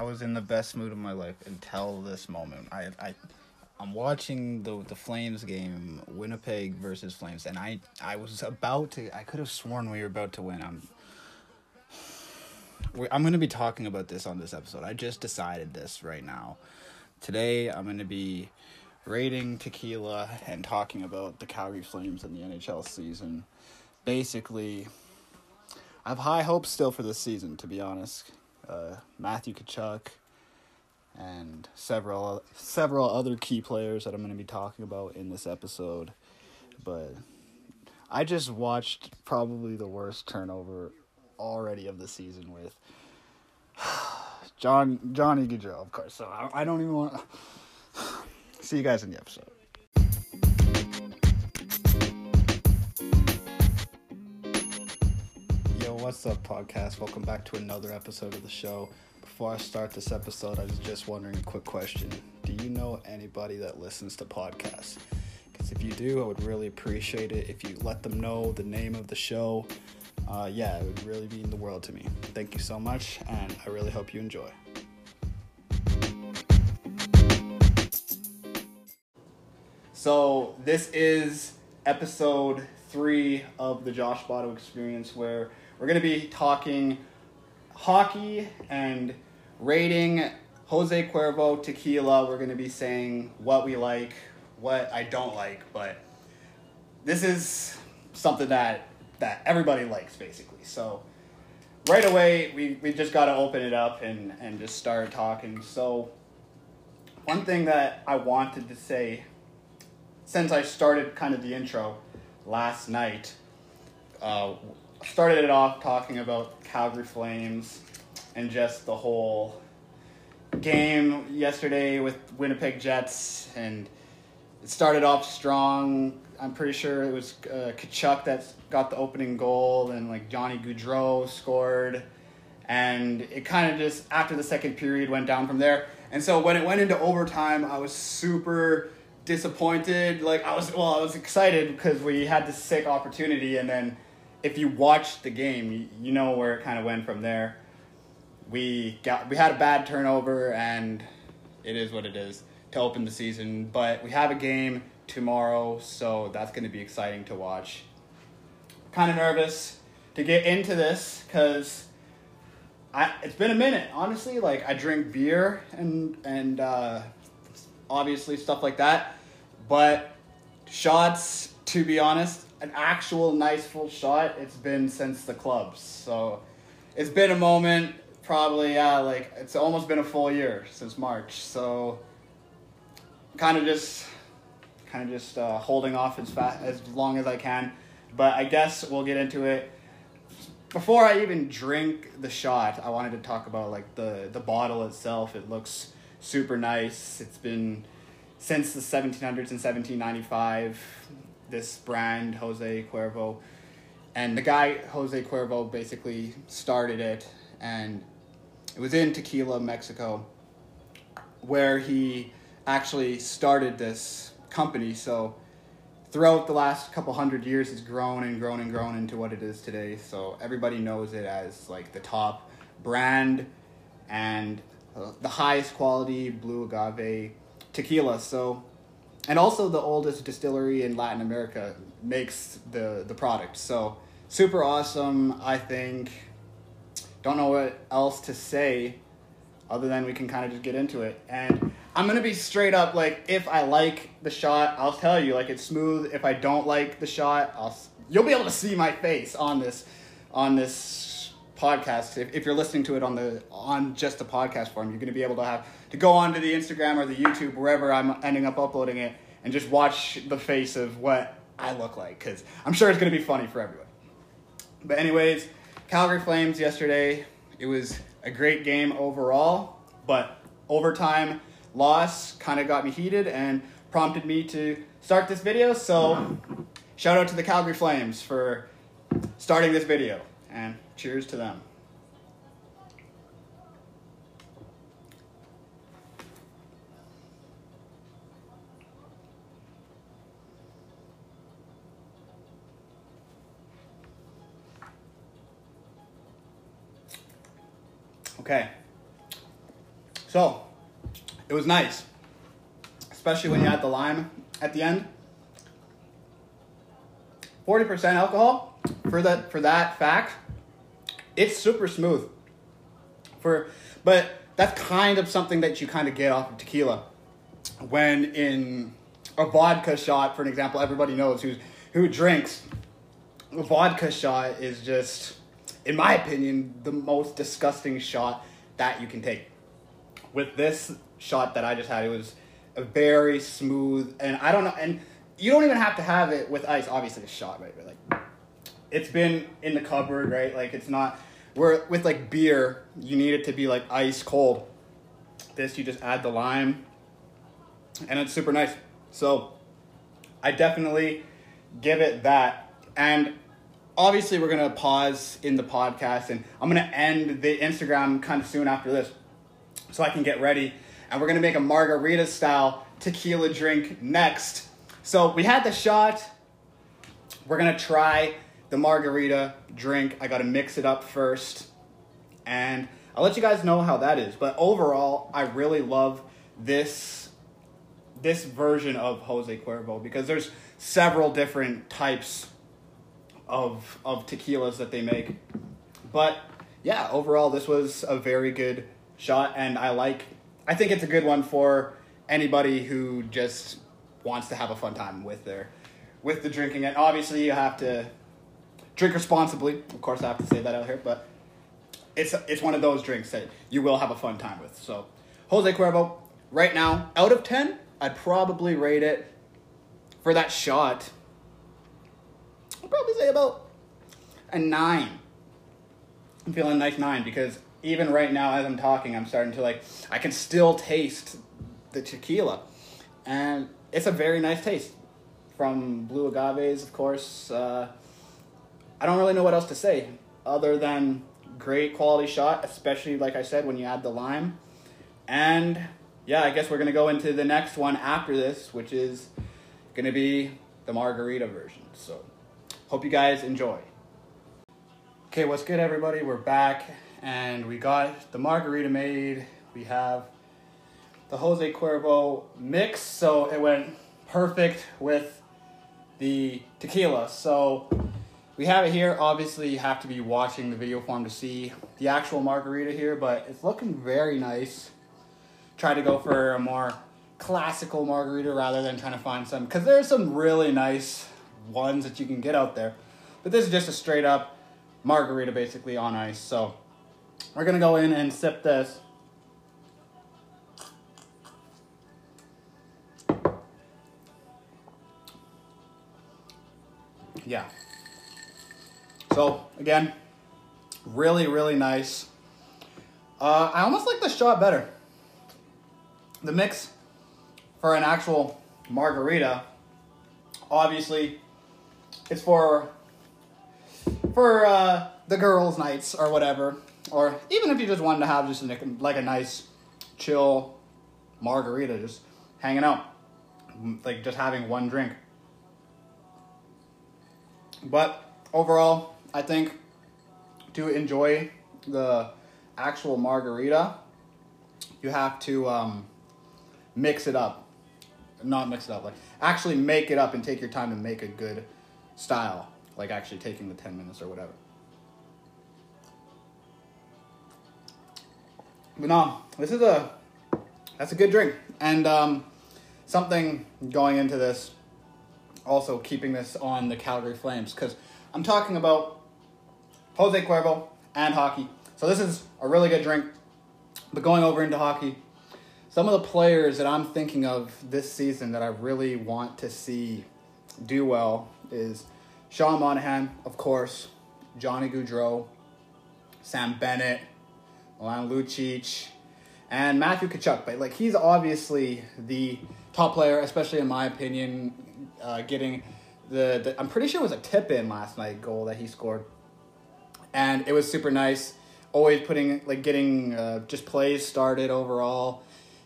I was in the best mood of my life until this moment. I I I'm watching the the Flames game, Winnipeg versus Flames, and I I was about to. I could have sworn we were about to win. I'm. I'm going to be talking about this on this episode. I just decided this right now. Today, I'm going to be rating tequila and talking about the Calgary Flames in the NHL season. Basically, I have high hopes still for this season, to be honest. Uh, Matthew Tkachuk and several several other key players that I'm going to be talking about in this episode. But I just watched probably the worst turnover already of the season with John Johnny Gaudreau, of course. So I, I don't even want. See you guys in the episode. What's up, podcast? Welcome back to another episode of the show. Before I start this episode, I was just wondering a quick question. Do you know anybody that listens to podcasts? Because if you do, I would really appreciate it if you let them know the name of the show. Uh, yeah, it would really mean the world to me. Thank you so much, and I really hope you enjoy. So, this is episode three of the Josh Botto experience where we're going to be talking hockey and rating Jose Cuervo tequila. We're going to be saying what we like, what I don't like, but this is something that that everybody likes basically. So right away we, we just got to open it up and, and just start talking. So one thing that I wanted to say since I started kind of the intro last night, uh, started it off talking about Calgary Flames and just the whole game yesterday with Winnipeg Jets, and it started off strong. I'm pretty sure it was uh, Tkachuk that got the opening goal, and like Johnny Gaudreau scored, and it kind of just after the second period went down from there. And so when it went into overtime, I was super disappointed. Like I was, well, I was excited because we had this sick opportunity, and then if you watched the game, you, you know where it kind of went from there. We got we had a bad turnover, and it is what it is to open the season. But we have a game tomorrow, so that's going to be exciting to watch. Kind of nervous to get into this because. I, it's been a minute, honestly. Like I drink beer and and uh, obviously stuff like that. But shots, to be honest, an actual nice full shot, it's been since the clubs. So it's been a moment, probably, yeah, like it's almost been a full year since March. So kind of just kind of just uh, holding off as fast as long as I can. But I guess we'll get into it. Before I even drink the shot, I wanted to talk about like the the bottle itself. It looks super nice. It's been since the 1700s and 1795. This brand, Jose Cuervo, and the guy Jose Cuervo basically started it, and it was in Tequila, Mexico, where he actually started this company. So throughout the last couple hundred years, it's grown and grown and grown into what it is today. So everybody knows it as like the top brand and uh, the highest quality blue agave tequila. So, and also the oldest distillery in Latin America makes the the product. So super awesome. I think. Don't know what else to say, other than we can kind of just get into it. And I'm gonna be straight up. Like if I like the shot, I'll tell you. Like it's smooth. If I don't like the shot, I'll. You'll be able to see my face on this, on this podcast. If, if you're listening to it on the on just the podcast form, you're gonna be able to have to go onto the Instagram or the YouTube wherever I'm ending up uploading it and just watch the face of what I look like because I'm sure it's gonna be funny for everyone. But anyways, Calgary Flames yesterday. It was a great game overall, but overtime loss kind of got me heated and prompted me to start this video. So mm-hmm. shout out to the Calgary Flames for starting this video and cheers to them. Okay. So, it was nice, especially when you add the lime at the end. Forty percent alcohol for that for that fact. It's super smooth. For but that's kind of something that you kind of get off of tequila. When in a vodka shot, for an example, everybody knows who's who drinks. A vodka shot is just, in my opinion, the most disgusting shot that you can take. With this shot that I just had, it was a very smooth, and I don't know, and you don't even have to have it with ice. Obviously, a shot, right? Like, it's been in the cupboard, right? Like, it's not. Where with like beer, you need it to be like ice cold. This you just add the lime, and it's super nice. So, I definitely give it that. And obviously, we're gonna pause in the podcast, and I'm gonna end the Instagram kind of soon after this, so I can get ready. And we're gonna make a margarita style tequila drink next. So we had the shot. We're gonna try the margarita drink. I gotta mix it up first, and I'll let you guys know how that is. But overall, I really love this this version of Jose Cuervo because there's several different types of of tequilas that they make. But yeah, overall this was a very good shot and I like I think it's a good one for anybody who just wants to have a fun time with their with the drinking and obviously you have to drink responsibly. Of course I have to say that out here, but it's it's one of those drinks that you will have a fun time with. So Jose Cuervo, right now, out of ten, I'd probably rate it for that shot. I'd probably say about a nine. I'm feeling a nice nine because even right now, as I'm talking, I'm starting to like, I can still taste the tequila. And it's a very nice taste from Blue Agaves, of course. Uh, I don't really know what else to say other than great quality shot, especially, like I said, when you add the lime. And yeah, I guess we're to go into the next one after this, which is to be the margarita version. So, hope you guys enjoy. Okay, what's good, everybody? We're back and we got the margarita made. We have the Jose Cuervo mix, so it went perfect with the tequila. So, we have it here. Obviously, you have to be watching the video form to see the actual margarita here, but it's looking very nice. Try to go for a more classical margarita rather than trying to find some because there's some really nice ones that you can get out there. But this is just a straight up margarita basically on ice. So we're gonna go in and sip this. Yeah. So again, really, really nice. Uh, I almost like the shot better. The mix for an actual margarita, obviously, it's for for uh, the girls' nights or whatever, or even if you just wanted to have just a, like a nice, chill margarita, just hanging out, like just having one drink. But overall, I think to enjoy the actual margarita, you have to um, mix it up. Not mix it up, like actually make it up and take your time to make a good style. Like actually taking the 10 minutes or whatever. But no, this is a that's a good drink. And um, something going into this, also keeping this on the Calgary Flames, because I'm talking about Jose Cuervo and hockey. So this is a really good drink. But going over into hockey, some of the players that I'm thinking of this season that I really want to see do well is Sean Monahan, of course, Johnny Gaudreau, Sam Bennett, Milan Lucic, and Matthew Tkachuk. But like he's obviously the top player, especially in my opinion, uh, getting the, the I'm pretty sure it was a tip in last night goal that he scored, and it was super nice. Always putting like getting uh, just plays started overall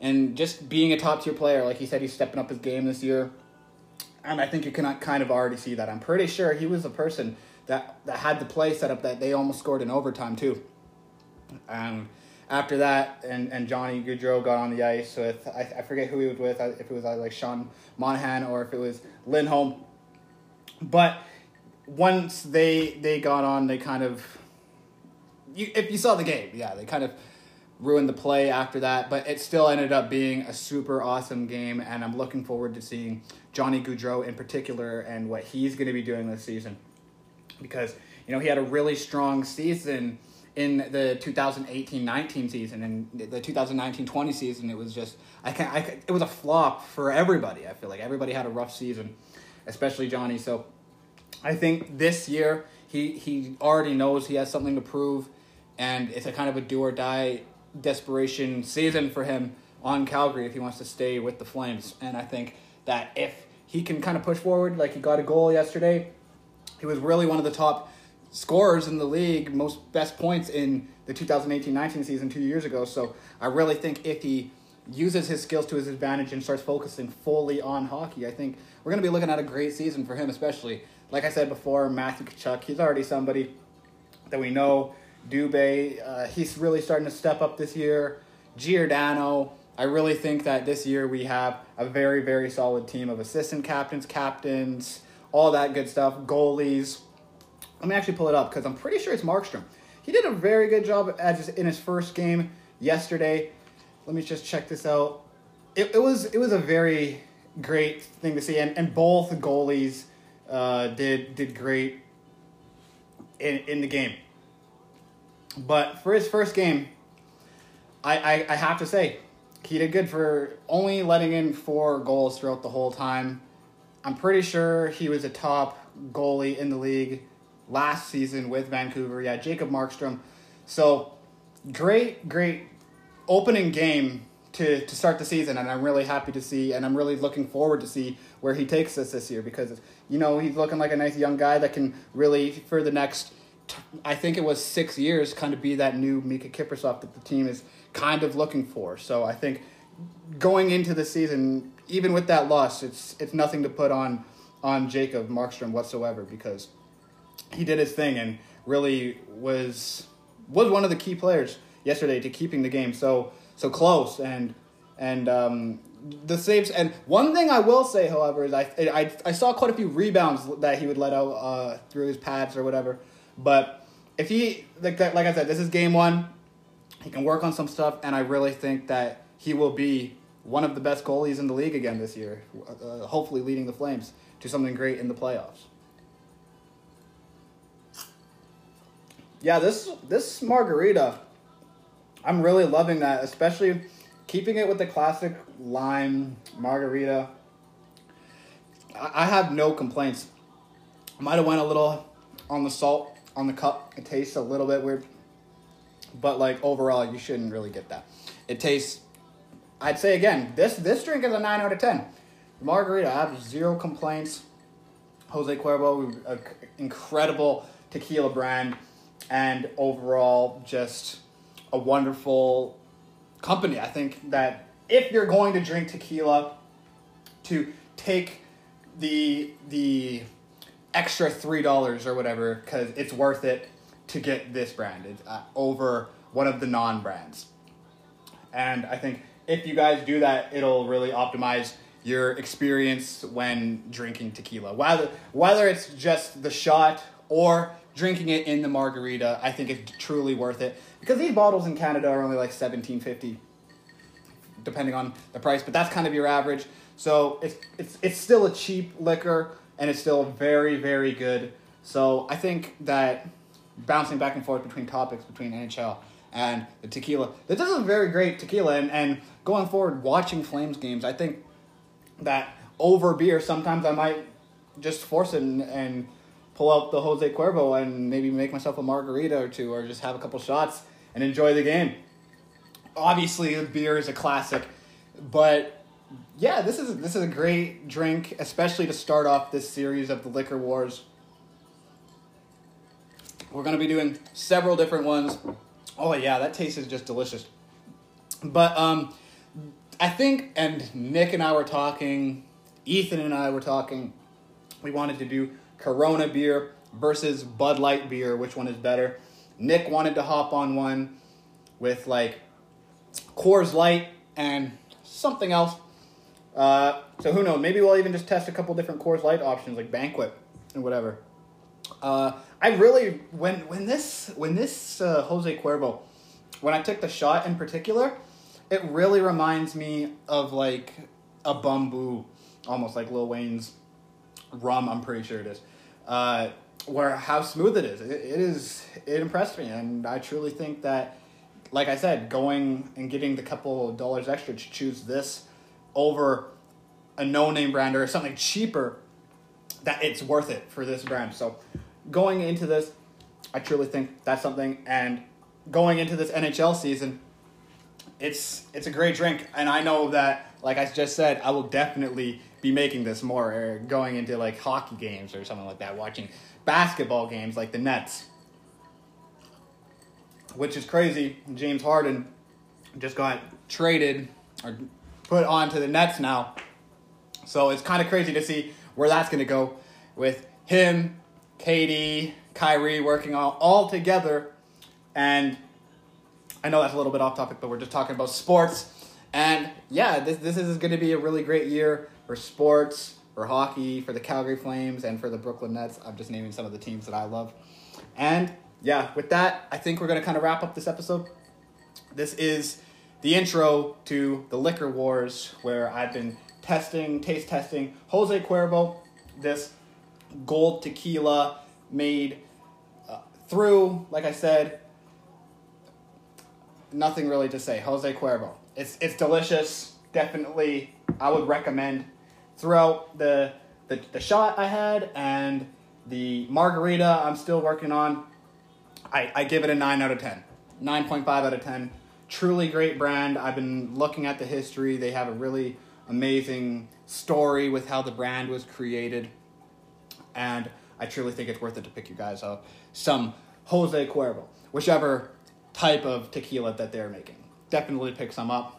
and just being a top tier player, like he said, he's stepping up his game this year. And I think you can kind of already see that. I'm pretty sure he was the person that, that had the play set up that they almost scored in overtime too. And after that, and, and Johnny Gaudreau got on the ice with, I, I forget who he was with, uh, if it was uh, like Sean Monahan or if it was Lindholm. But once they they got on, they kind of, you, if you saw the game, yeah, they kind of ruined the play after that. But it still ended up being a super awesome game, and I'm looking forward to seeing Johnny Gaudreau in particular and what he's going to be doing this season. Because, you know, he had a really strong season in the 2018-19 season and the 2019-20 season it was just I can't I it was a flop for everybody I feel like everybody had a rough season especially Johnny so I think this year he he already knows he has something to prove and it's a kind of a do or die desperation season for him on Calgary if he wants to stay with the Flames and I think that if he can kind of push forward like he got a goal yesterday he was really one of the top scorers in the league, most best points in the 2018-19 season two years ago. So I really think if he uses his skills to his advantage and starts focusing fully on hockey, I think we're going to be looking at a great season for him, especially. Like I said before, Matthew Tkachuk, he's already somebody that we know. Dubé, uh, he's really starting to step up this year. Giordano, I really think that this year we have a very, very solid team of assistant captains, captains, all that good stuff, goalies let me actually pull it up because I'm pretty sure it's Markstrom. He did a very good job as in his first game yesterday. Let me just check this out. It, it was it was a very great thing to see, and, and both goalies uh, did did great in in the game. But for his first game, I, I, I have to say he did good for only letting in four goals throughout the whole time. I'm pretty sure he was a top goalie in the league last season with Vancouver. Yeah, Jacob Markstrom. So great, great opening game to, to start the season, and I'm really happy to see, and I'm really looking forward to see where he takes us this year because you know he's looking like a nice young guy that can really for the next. I think it was six years, kind of be that new Miikka Kiprusoff that the team is kind of looking for. So I think going into the season, even with that loss, it's it's nothing to put on on Jacob Markstrom whatsoever because he did his thing and really was was one of the key players yesterday to keeping the game so so close and and um, the saves and one thing I will say, however, is I I, I saw quite a few rebounds that he would let out uh, through his pads or whatever. But if he like like I said, this is game one. He can work on some stuff, and I really think that he will be one of the best goalies in the league again this year. Uh, hopefully, leading the Flames to something great in the playoffs. yeah, this this margarita, I'm really loving that, especially keeping it with the classic lime margarita. I, have no complaints. I Might have went a little on the salt on the cup. It tastes a little bit weird, but like overall, you shouldn't really get that. It tastes. I'd say again, this this drink is a nine out of ten. Margarita, I have zero complaints. Jose Cuervo, an uh, incredible tequila brand and overall just a wonderful company. I think that if you're going to drink tequila, to take the the extra three dollars or whatever because it's worth it to get this brand it's, uh, over one of the non brands. And I think if you guys do that, it'll really optimize your experience when drinking tequila. Whether whether it's just the shot or drinking it in the margarita, I think it's truly worth it because these bottles in Canada are only like seventeen fifty, depending on the price. But that's kind of your average. So it's it's it's still a cheap liquor and it's still very very good. So I think that bouncing back and forth between topics between NHL and the tequila, this is a very great tequila. And and going forward, watching Flames games, I think that over beer sometimes I might just force it and, and pull out the Jose Cuervo and maybe make myself a margarita or two, or just have a couple shots and enjoy the game. Obviously, beer is a classic, but yeah, this is this is a great drink, especially to start off this series of the liquor wars. We're gonna be doing several different ones. Oh yeah, that taste is just delicious. But um, I think, and Nick and I were talking, Ethan and I were talking. We wanted to do Corona beer versus Bud Light beer. Which one is better? Nick wanted to hop on one. with like Coors Light and something else. Uh, so who knows? Maybe we'll even just test a couple different Coors Light options like Banquet and whatever. Uh, I really when when this when this uh, Jose Cuervo when I took the shot in particular, it really reminds me of like a Bumbu, almost like Lil Wayne's rum. I'm pretty sure it is. Uh, where how smooth it is. It, it is. It impressed me, and I truly think that, like I said, going and getting the couple dollars extra to choose this over a no-name brand or something cheaper, that it's worth it for this brand. So, going into this, I truly think that's something, and going into this NHL season, it's it's a great drink, and I know that, like I just said, I will definitely be making this more or going into like hockey games or something like that, watching basketball games like the Nets, which is crazy. James Harden just got traded or put onto the Nets now, so it's kind of crazy to see where that's going to go with him, KD, Kyrie working all, all together, and I know that's a little bit off topic, but we're just talking about sports. And yeah, this, this is going to be a really great year for sports, for hockey, for the Calgary Flames, and for the Brooklyn Nets. I'm just naming some of the teams that I love. And yeah, with that, I think we're going to kind of wrap up this episode. This is the intro to the Liquor Wars, where I've been testing, taste testing Jose Cuervo, this gold tequila made uh, through, like I said, nothing really to say. Jose Cuervo. It's it's delicious. Definitely, I would recommend throughout the, the, the shot I had and the margarita I'm still working on, I, I give it a 9 out of 10. 9.5 out of 10. Truly great brand. I've been looking at the history. They have a really amazing story with how the brand was created. And I truly think it's worth it to pick you guys up some Jose Cuervo, whichever type of tequila that they're making. Definitely pick some up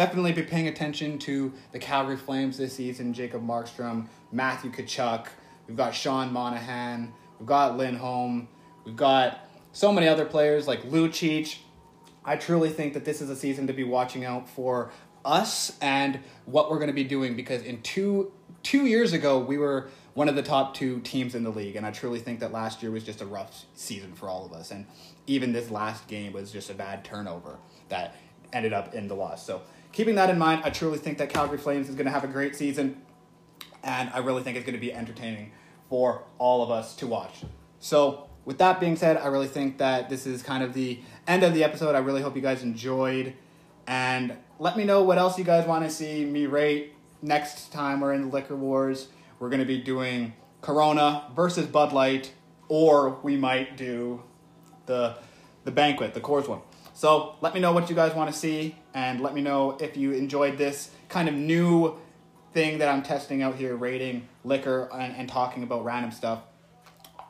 definitely be paying attention to the Calgary Flames this season. Jacob Markstrom, Matthew Tkachuk. We've got Sean Monahan. We've got Lindholm. We've got so many other players like Lou Lucic. I truly think that this is a season to be watching out for us and what we're going to be doing because in two two years ago we were one of the top two teams in the league and I truly think that last year was just a rough season for all of us and even this last game was just a bad turnover that ended up in the loss. So keeping that in mind, I truly think that Calgary Flames is going to have a great season, and I really think it's going to be entertaining for all of us to watch. So, with that being said, I really think that this is kind of the end of the episode. I really hope you guys enjoyed, and let me know what else you guys want to see me rate next time we're in the Liquor Wars. We're going to be doing Corona versus Bud Light, or we might do the the banquet, the Coors one. So let me know what you guys want to see, and let me know if you enjoyed this kind of new thing that I'm testing out here, rating liquor and, and talking about random stuff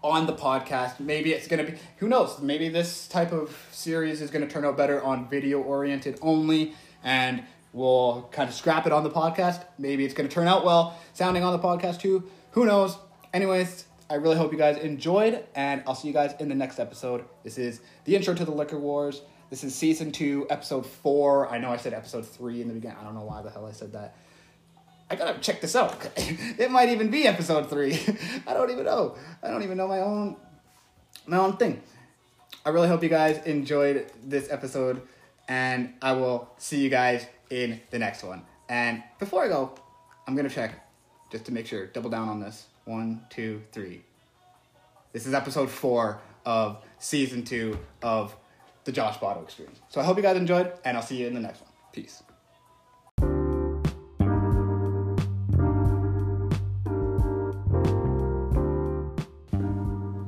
on the podcast. Maybe it's going to be, who knows, maybe this type of series is going to turn out better on video oriented only, and we'll kind of scrap it on the podcast. Maybe it's going to turn out well sounding on the podcast too. Who knows? Anyways, I really hope you guys enjoyed, and I'll see you guys in the next episode. This is the intro to the Liquor Wars. This is season two, episode four. I know I said episode three in the beginning. I don't know why the hell I said that. I gotta check this out. it might even be episode three. I don't even know. I don't even know my own my own thing. I really hope you guys enjoyed this episode, and I will see you guys in the next one. And before I go, I'm gonna check just to make sure, double down on this. One, two, three. This is episode four of season two of the Josh Botto experience. So I hope you guys enjoyed, and I'll see you in the next one. Peace.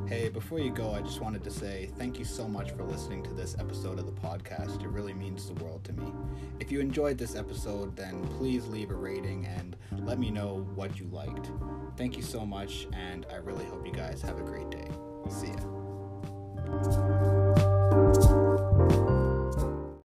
Hey, before you go, I just wanted to say thank you so much for listening to this episode of the podcast. It really means the world to me. If you enjoyed this episode, then please leave a rating and let me know what you liked. Thank you so much, and I really hope you guys have a great day. See ya.